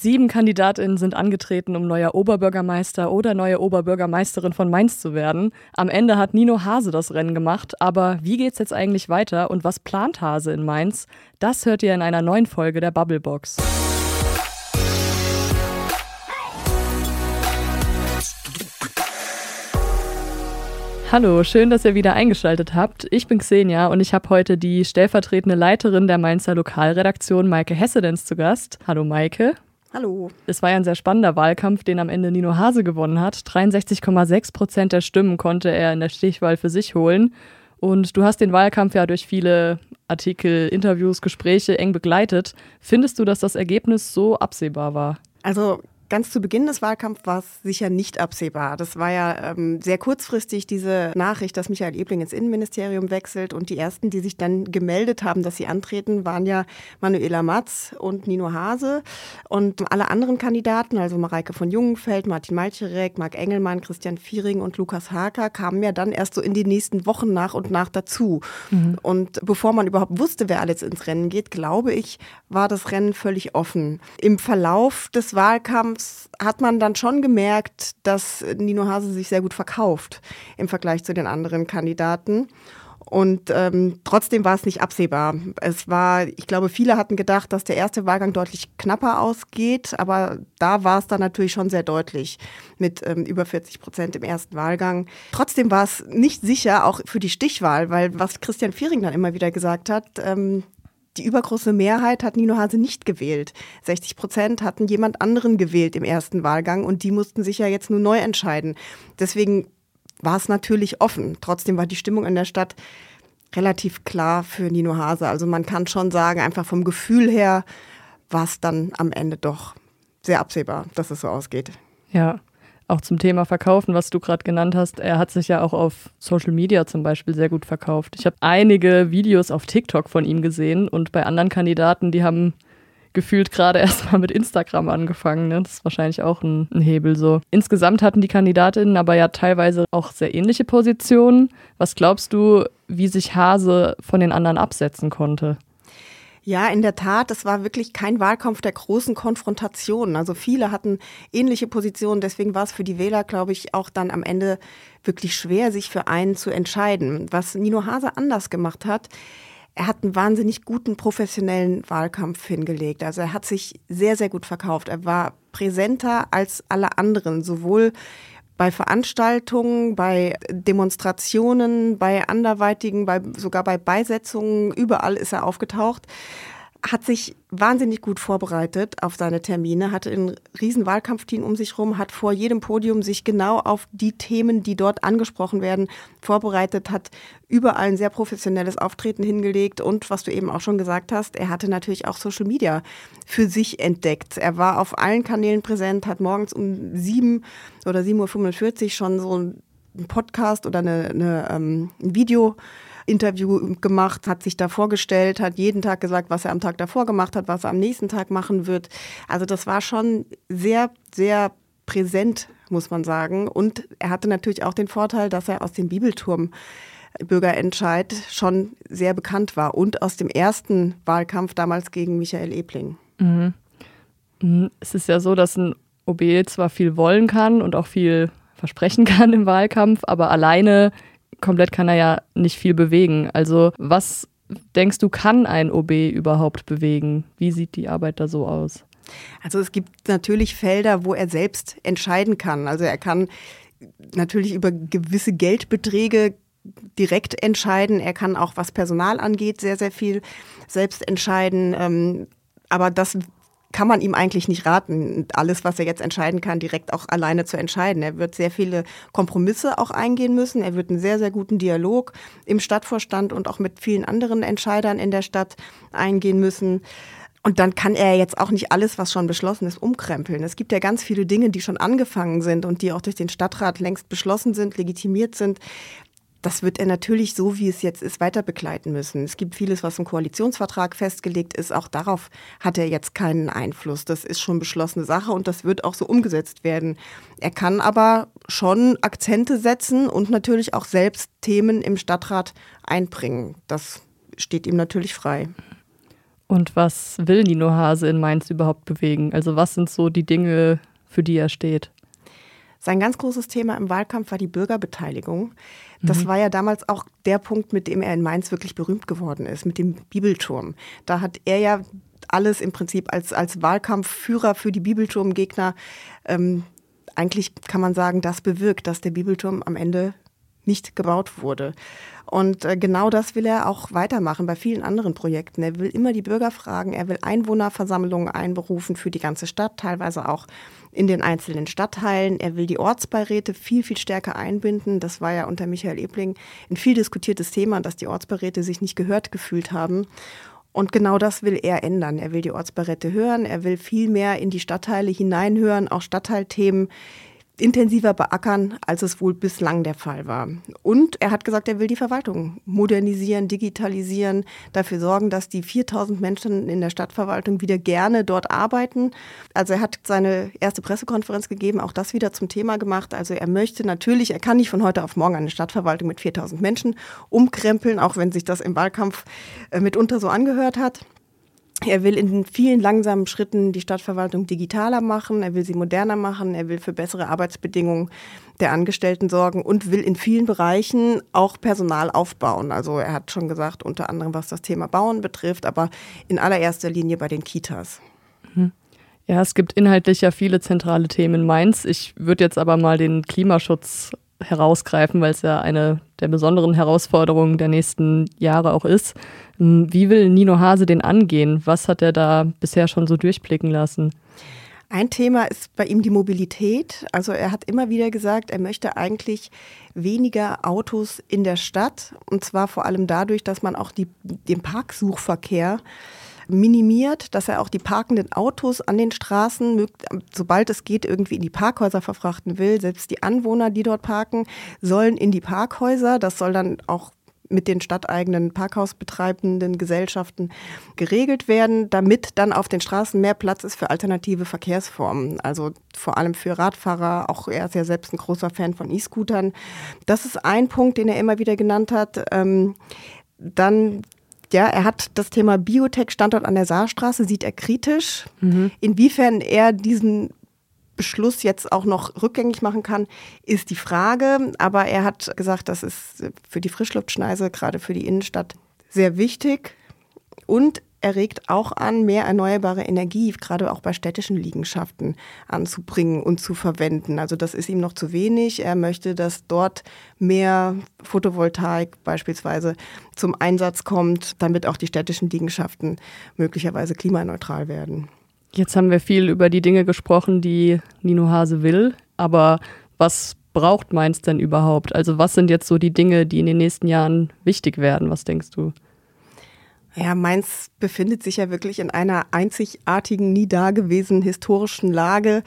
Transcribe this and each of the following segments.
Sieben Kandidatinnen sind angetreten, um neuer Oberbürgermeister oder neue Oberbürgermeisterin von Mainz zu werden. Am Ende hat Nino Hase das Rennen gemacht. Aber wie geht's jetzt eigentlich weiter und was plant Hase in Mainz? Das hört ihr in einer neuen Folge der Bubblebox. Hallo, schön, dass ihr wieder eingeschaltet habt. Ich bin Xenia und ich habe heute die stellvertretende Leiterin der Mainzer Lokalredaktion, Maike Hessedens, zu Gast. Hallo Maike. Hallo. Es war ja ein sehr spannender Wahlkampf, den am Ende Nino Hase gewonnen hat. 63,6 Prozent der Stimmen konnte er in der Stichwahl für sich holen. Und du hast den Wahlkampf ja durch viele Artikel, Interviews, Gespräche eng begleitet. Findest du, dass das Ergebnis so absehbar war? Also Ganz zu Beginn des Wahlkampfs war es sicher nicht absehbar. Das war ja ähm, sehr kurzfristig diese Nachricht, dass Michael Ebling ins Innenministerium wechselt. Und die ersten, die sich dann gemeldet haben, dass sie antreten, waren ja Manuela Matz und Nino Hase. Und alle anderen Kandidaten, also Mareike von Jungenfeld, Martin Malcherek, Marc Engelmann, Christian Viering und Lukas Haker, kamen ja dann erst so in den nächsten Wochen nach und nach dazu. Mhm. Und bevor man überhaupt wusste, wer alles ins Rennen geht, glaube ich, war das Rennen völlig offen. Im Verlauf des Wahlkampfs Wahlkampfs hat man dann schon gemerkt, dass Nino Hase sich sehr gut verkauft im Vergleich zu den anderen Kandidaten. Und ähm, trotzdem war es nicht absehbar. Es war, ich glaube, viele hatten gedacht, dass der erste Wahlgang deutlich knapper ausgeht, aber da war es dann natürlich schon sehr deutlich mit ähm, über 40 Prozent im ersten Wahlgang. Trotzdem war es nicht sicher, auch für die Stichwahl, weil was Christian Viering dann immer wieder gesagt hat, ähm, die übergroße Mehrheit hat Nino Hase nicht gewählt. 60 Prozent hatten jemand anderen gewählt im ersten Wahlgang und die mussten sich ja jetzt nur neu entscheiden. Deswegen war es natürlich offen. Trotzdem war die Stimmung in der Stadt relativ klar für Nino Hase. Also man kann schon sagen, einfach vom Gefühl her war es dann am Ende doch sehr absehbar, dass es so ausgeht. Ja, auch zum Thema Verkaufen, was du gerade genannt hast, er hat sich ja auch auf Social Media zum Beispiel sehr gut verkauft. Ich habe einige Videos auf TikTok von ihm gesehen und bei anderen Kandidaten, die haben gefühlt gerade erst mal mit Instagram angefangen. Ne? Das ist wahrscheinlich auch ein, ein, Hebel so. Insgesamt hatten die Kandidatinnen aber ja teilweise auch sehr ähnliche Positionen. Was glaubst du, wie sich Hase von den anderen absetzen konnte? Ja, in der Tat, es war wirklich kein Wahlkampf der großen Konfrontationen. Also viele hatten ähnliche Positionen, deswegen war es für die Wähler, glaube ich, auch dann am Ende wirklich schwer, sich für einen zu entscheiden. Was Nino Hase anders gemacht hat, er hat einen wahnsinnig guten professionellen Wahlkampf hingelegt. Also er hat sich sehr, sehr gut verkauft. Er war präsenter als alle anderen, sowohl bei Veranstaltungen, bei Demonstrationen, bei anderweitigen, bei, sogar bei Beisetzungen, überall ist er aufgetaucht hat sich wahnsinnig gut vorbereitet auf seine Termine, hatte ein riesen Wahlkampfteam um sich herum, hat vor jedem Podium sich genau auf die Themen, die dort angesprochen werden, vorbereitet, hat überall ein sehr professionelles Auftreten hingelegt und was du eben auch schon gesagt hast, er hatte natürlich auch Social Media für sich entdeckt. Er war auf allen Kanälen präsent, hat morgens um sieben oder 7.45 Uhr schon so einen Podcast oder eine, eine ähm, ein Video Interview gemacht, hat sich da vorgestellt, hat jeden Tag gesagt, was er am Tag davor gemacht hat, was er am nächsten Tag machen wird. Also das war schon sehr, sehr präsent, muss man sagen. Und er hatte natürlich auch den Vorteil, dass er aus dem Bibelturm Bürgerentscheid schon sehr bekannt war und aus dem ersten Wahlkampf damals gegen Michael Ebling. Mhm. mhm. Es ist ja so, dass ein OB zwar viel wollen kann und auch viel versprechen kann im Wahlkampf, aber alleine komplett kann er ja nicht viel bewegen. Also was denkst du, kann ein OB überhaupt bewegen? Wie sieht die Arbeit da so aus? Also es gibt natürlich Felder, wo er selbst entscheiden kann. Also er kann natürlich über gewisse Geldbeträge direkt entscheiden. Er kann auch, was Personal angeht, sehr, sehr viel selbst entscheiden. Ähm, aber das kann man ihm eigentlich nicht raten, alles, was er jetzt entscheiden kann, direkt auch alleine zu entscheiden. Er wird sehr viele Kompromisse auch eingehen müssen. Er wird einen sehr, sehr guten Dialog im Stadtvorstand und auch mit vielen anderen Entscheidern in der Stadt eingehen müssen. Und dann kann er jetzt auch nicht alles, was schon beschlossen ist, umkrempeln. Es gibt ja ganz viele Dinge, die schon angefangen sind und die auch durch den Stadtrat längst beschlossen sind, legitimiert sind das wird er natürlich so, wie es jetzt ist, weiter begleiten müssen. Es gibt vieles, was im Koalitionsvertrag festgelegt ist. Auch darauf hat er jetzt keinen Einfluss. Das ist schon beschlossene Sache und das wird auch so umgesetzt werden. Er kann aber schon Akzente setzen und natürlich auch selbst Themen im Stadtrat einbringen. Das steht ihm natürlich frei. Und was will Nino Hase in Mainz überhaupt bewegen? Also was sind so die Dinge, für die er steht? Sein ganz großes Thema im Wahlkampf war die Bürgerbeteiligung. Das mhm. war ja damals auch der Punkt, mit dem er in Mainz wirklich berühmt geworden ist, mit dem Bibelturm. Da hat er ja alles im Prinzip als, als Wahlkampfführer für die Bibelturmgegner ähm, eigentlich kann man sagen, das bewirkt, dass der Bibelturm am Ende nicht gebaut wurde. Und äh, genau das will er auch weitermachen bei vielen anderen Projekten. Er will immer die Bürger fragen, er will Einwohnerversammlungen einberufen für die ganze Stadt, teilweise auch in den einzelnen Stadtteilen. Er will die Ortsbeiräte viel, viel stärker einbinden. Das war ja unter Michael Ebling ein viel diskutiertes Thema, dass die Ortsbeiräte sich nicht gehört gefühlt haben. Und genau das will er ändern. Er will die Ortsbeiräte hören, er will viel mehr in die Stadtteile hineinhören, auch Stadtteilthemen intensiver beackern, als es wohl bislang der Fall war. Und er hat gesagt, er will die Verwaltung modernisieren, digitalisieren, dafür sorgen, dass die 4000 Menschen in der Stadtverwaltung wieder gerne dort arbeiten. Also er hat seine erste Pressekonferenz gegeben, auch das wieder zum Thema gemacht. Also er möchte natürlich, er kann nicht von heute auf morgen eine Stadtverwaltung mit 4000 Menschen umkrempeln, auch wenn sich das im Wahlkampf äh, mitunter so angehört hat. Er will in vielen langsamen Schritten die Stadtverwaltung digitaler machen, er will sie moderner machen, er will für bessere Arbeitsbedingungen der Angestellten sorgen und will in vielen Bereichen auch Personal aufbauen. Also er hat schon gesagt, unter anderem was das Thema Bauen betrifft, aber in allererster Linie bei den Kitas. Mhm. Ja, es gibt inhaltlich ja viele zentrale Themen in Mainz. Ich würde jetzt aber mal den Klimaschutz herausgreifen, weil es ja eine der besonderen Herausforderungen der nächsten Jahre auch ist. Hm, wie will Nino Hase den angehen? Was hat er da bisher schon so durchblicken lassen? Ein Thema ist bei ihm die Mobilität. Also er hat immer wieder gesagt, er möchte eigentlich weniger Autos in der Stadt. Und zwar vor allem dadurch, dass man auch die, den Parksuchverkehr minimiert, dass er auch die parkenden Autos an den Straßen, sobald es geht, irgendwie in die Parkhäuser verfrachten will. Selbst die Anwohner, die dort parken, sollen in die Parkhäuser. Das soll dann auch mit den stadteigenen Parkhausbetreibenden Gesellschaften geregelt werden, damit dann auf den Straßen mehr Platz ist für alternative Verkehrsformen. Also vor allem für Radfahrer. Auch er ist ja selbst ein großer Fan von E-Scootern. Das ist ein Punkt, den er immer wieder genannt hat. Ähm, dann ja, er hat das Thema Biotech-Standort an der Saarstraße, sieht er kritisch. Mhm. Inwiefern er diesen Beschluss jetzt auch noch rückgängig machen kann, ist die Frage. Aber er hat gesagt, das ist für die Frischluftschneise, gerade für die Innenstadt, sehr wichtig. Und er regt auch an, mehr erneuerbare Energie, gerade auch bei städtischen Liegenschaften, anzubringen und zu verwenden. Also das ist ihm noch zu wenig. Er möchte, dass dort mehr Photovoltaik beispielsweise zum Einsatz kommt, damit auch die städtischen Liegenschaften möglicherweise klimaneutral werden. Jetzt haben wir viel über die Dinge gesprochen, die Nino Hase will, aber was braucht Mainz denn überhaupt? Also was sind jetzt so die Dinge, die in den nächsten Jahren wichtig werden? Was denkst du? Ja, Mainz befindet sich ja wirklich in einer einzigartigen, nie dagewesenen historischen Lage,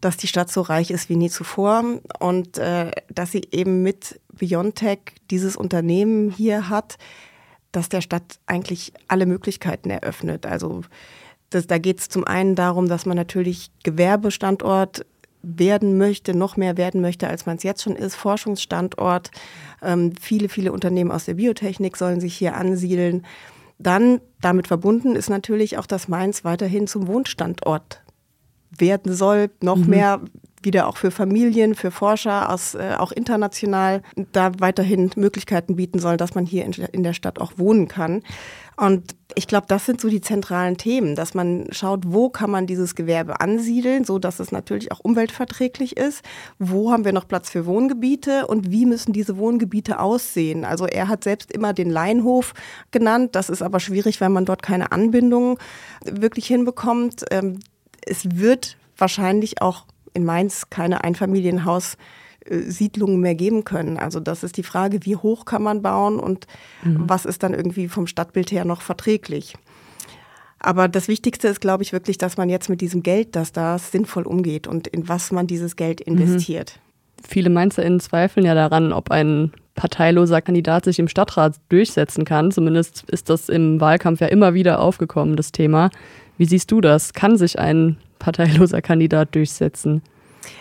dass die Stadt so reich ist wie nie zuvor und äh, dass sie eben mit Biontech dieses Unternehmen hier hat, das der Stadt eigentlich alle Möglichkeiten eröffnet. Also das, da geht es zum einen darum, dass man natürlich Gewerbestandort werden möchte, noch mehr werden möchte, als man es jetzt schon ist, Forschungsstandort. Ähm, viele, viele Unternehmen aus der Biotechnik sollen sich hier ansiedeln. Dann damit verbunden ist natürlich auch, dass Mainz weiterhin zum Wohnstandort werden soll, noch mhm. mehr wieder auch für Familien, für Forscher, aus, äh, auch international, da weiterhin Möglichkeiten bieten soll, dass man hier in, in der Stadt auch wohnen kann. Und ich glaube, das sind so die zentralen Themen, dass man schaut, wo kann man dieses Gewerbe ansiedeln, so dass es natürlich auch umweltverträglich ist. Wo haben wir noch Platz für Wohngebiete und wie müssen diese Wohngebiete aussehen? Also er hat selbst immer den Leinhof genannt. Das ist aber schwierig, weil man dort keine Anbindung wirklich hinbekommt. Ähm, es wird wahrscheinlich auch in Mainz keine Einfamilienhaus Siedlungen mehr geben können. Also das ist die Frage, wie hoch kann man bauen und mhm. was ist dann irgendwie vom Stadtbild her noch verträglich. Aber das Wichtigste ist, glaube ich, wirklich, dass man jetzt mit diesem Geld, das da ist, sinnvoll umgeht und in was man dieses Geld mhm. investiert. Mhm. Viele MainzerInnen zweifeln ja daran, ob ein parteiloser Kandidat sich im Stadtrat durchsetzen kann. Zumindest ist das im Wahlkampf ja immer wieder aufgekommen, das Thema. Wie siehst du das? Kann sich ein parteiloser Kandidat durchsetzen?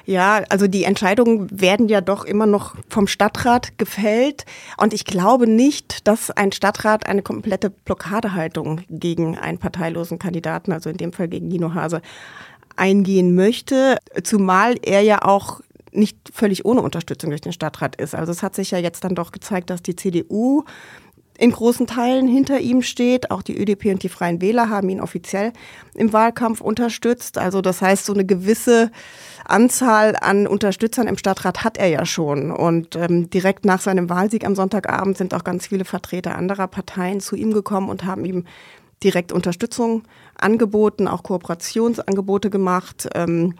Ja, also die Entscheidungen werden ja doch immer noch vom Stadtrat gefällt. Und ich glaube nicht, dass ein Stadtrat eine komplette Blockadehaltung gegen einen parteilosen Kandidaten, also in dem Fall gegen Nino Hase, eingehen möchte. Zumal er ja auch nicht völlig ohne Unterstützung durch den Stadtrat ist. Also es hat sich ja jetzt dann doch gezeigt, dass die CDU in großen Teilen hinter ihm steht. Auch die ÖDP und die Freien Wähler haben ihn offiziell im Wahlkampf unterstützt. Also das heißt, so eine gewisse Anzahl an Unterstützern im Stadtrat hat er ja schon. Und ähm, direkt nach seinem Wahlsieg am Sonntagabend sind auch ganz viele Vertreter anderer Parteien zu ihm gekommen und haben ihm direkt Unterstützung angeboten, auch Kooperationsangebote gemacht. Ähm,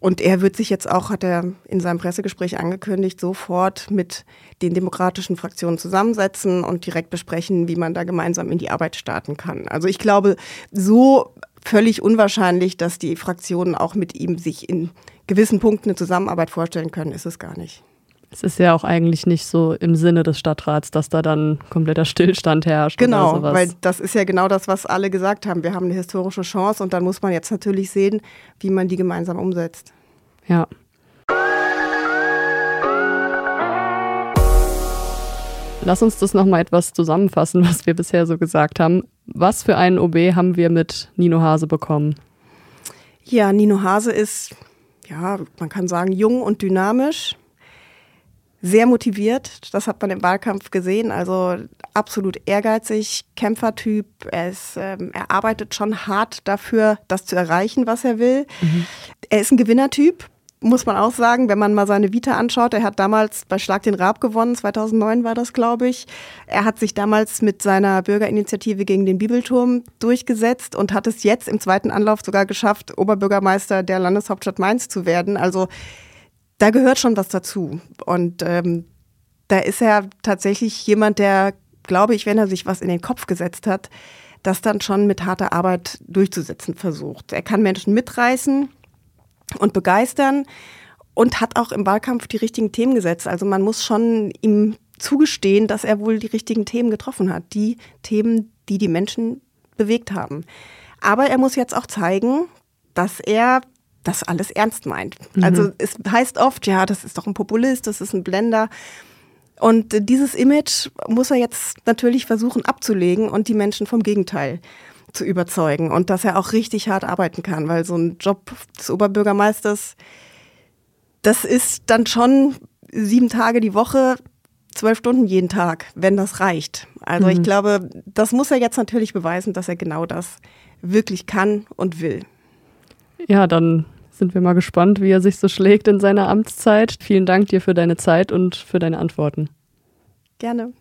und er wird sich jetzt auch, hat er in seinem Pressegespräch angekündigt, sofort mit den demokratischen Fraktionen zusammensetzen und direkt besprechen, wie man da gemeinsam in die Arbeit starten kann. Also ich glaube, so völlig unwahrscheinlich, dass die Fraktionen auch mit ihm sich in gewissen Punkten eine Zusammenarbeit vorstellen können, ist es gar nicht. Es ist ja auch eigentlich nicht so im Sinne des Stadtrats, dass da dann kompletter Stillstand herrscht. Genau, weil das ist ja genau das, was alle gesagt haben. Wir haben eine historische Chance und dann muss man jetzt natürlich sehen, wie man die gemeinsam umsetzt. Ja. Lass uns das nochmal etwas zusammenfassen, was wir bisher so gesagt haben. Was für einen OB haben wir mit Nino Hase bekommen? Ja, Nino Hase ist, ja, man kann sagen, jung und dynamisch sehr motiviert. Das hat man im Wahlkampf gesehen. Also absolut ehrgeizig, Kämpfertyp. Er, ist, ähm, er arbeitet schon hart dafür, das zu erreichen, was er will. Mhm. Er ist ein Gewinnertyp. Muss man auch sagen, wenn man mal seine Vita anschaut, er hat damals bei Schlag den Raab gewonnen, 2009 war das, glaube ich. Er hat sich damals mit seiner Bürgerinitiative gegen den Bibelturm durchgesetzt und hat es jetzt im zweiten Anlauf sogar geschafft, Oberbürgermeister der Landeshauptstadt Mainz zu werden. Also da gehört schon was dazu. Und ähm, da ist er tatsächlich jemand, der, glaube ich, wenn er sich was in den Kopf gesetzt hat, das dann schon mit harter Arbeit durchzusetzen versucht. Er kann Menschen mitreißen und begeistern und hat auch im Wahlkampf die richtigen Themen gesetzt. Also man muss schon ihm zugestehen, dass er wohl die richtigen Themen getroffen hat. Die Themen, die die Menschen bewegt haben. Aber er muss jetzt auch zeigen, dass er das alles ernst meint. Mhm. Also es heißt oft, ja, das ist doch ein Populist, das ist ein Blender. Und dieses Image muss er jetzt natürlich versuchen abzulegen und die Menschen vom Gegenteil zu überzeugen und dass er auch richtig hart arbeiten kann, weil so ein Job des Oberbürgermeisters, das ist dann schon sieben Tage die Woche, zwölf Stunden jeden Tag, wenn das reicht. Also mhm. ich glaube, das muss er jetzt natürlich beweisen, dass er genau das wirklich kann und will. Ja, dann sind wir mal gespannt, wie er sich so schlägt in seiner Amtszeit. Vielen Dank dir für deine Zeit und für deine Antworten. Gerne.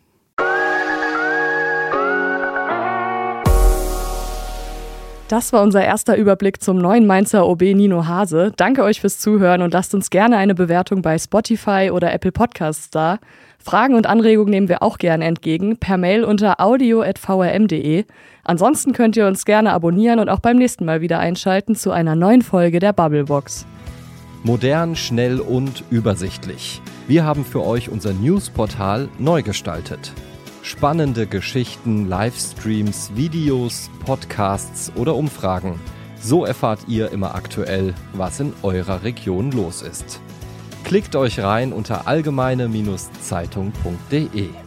Das war unser erster Überblick zum neuen Mainzer OB Nino Hase. Danke euch fürs Zuhören und lasst uns gerne eine Bewertung bei Spotify oder Apple Podcasts da. Fragen und Anregungen nehmen wir auch gerne entgegen per Mail unter audio.vrm.de. Ansonsten könnt ihr uns gerne abonnieren und auch beim nächsten Mal wieder einschalten zu einer neuen Folge der Bubblebox. Modern, schnell und übersichtlich. Wir haben für euch unser Newsportal neu gestaltet. Spannende Geschichten, Livestreams, Videos, Podcasts oder Umfragen. So erfahrt ihr immer aktuell, was in eurer Region los ist. Klickt euch rein unter allgemeine-zeitung.de.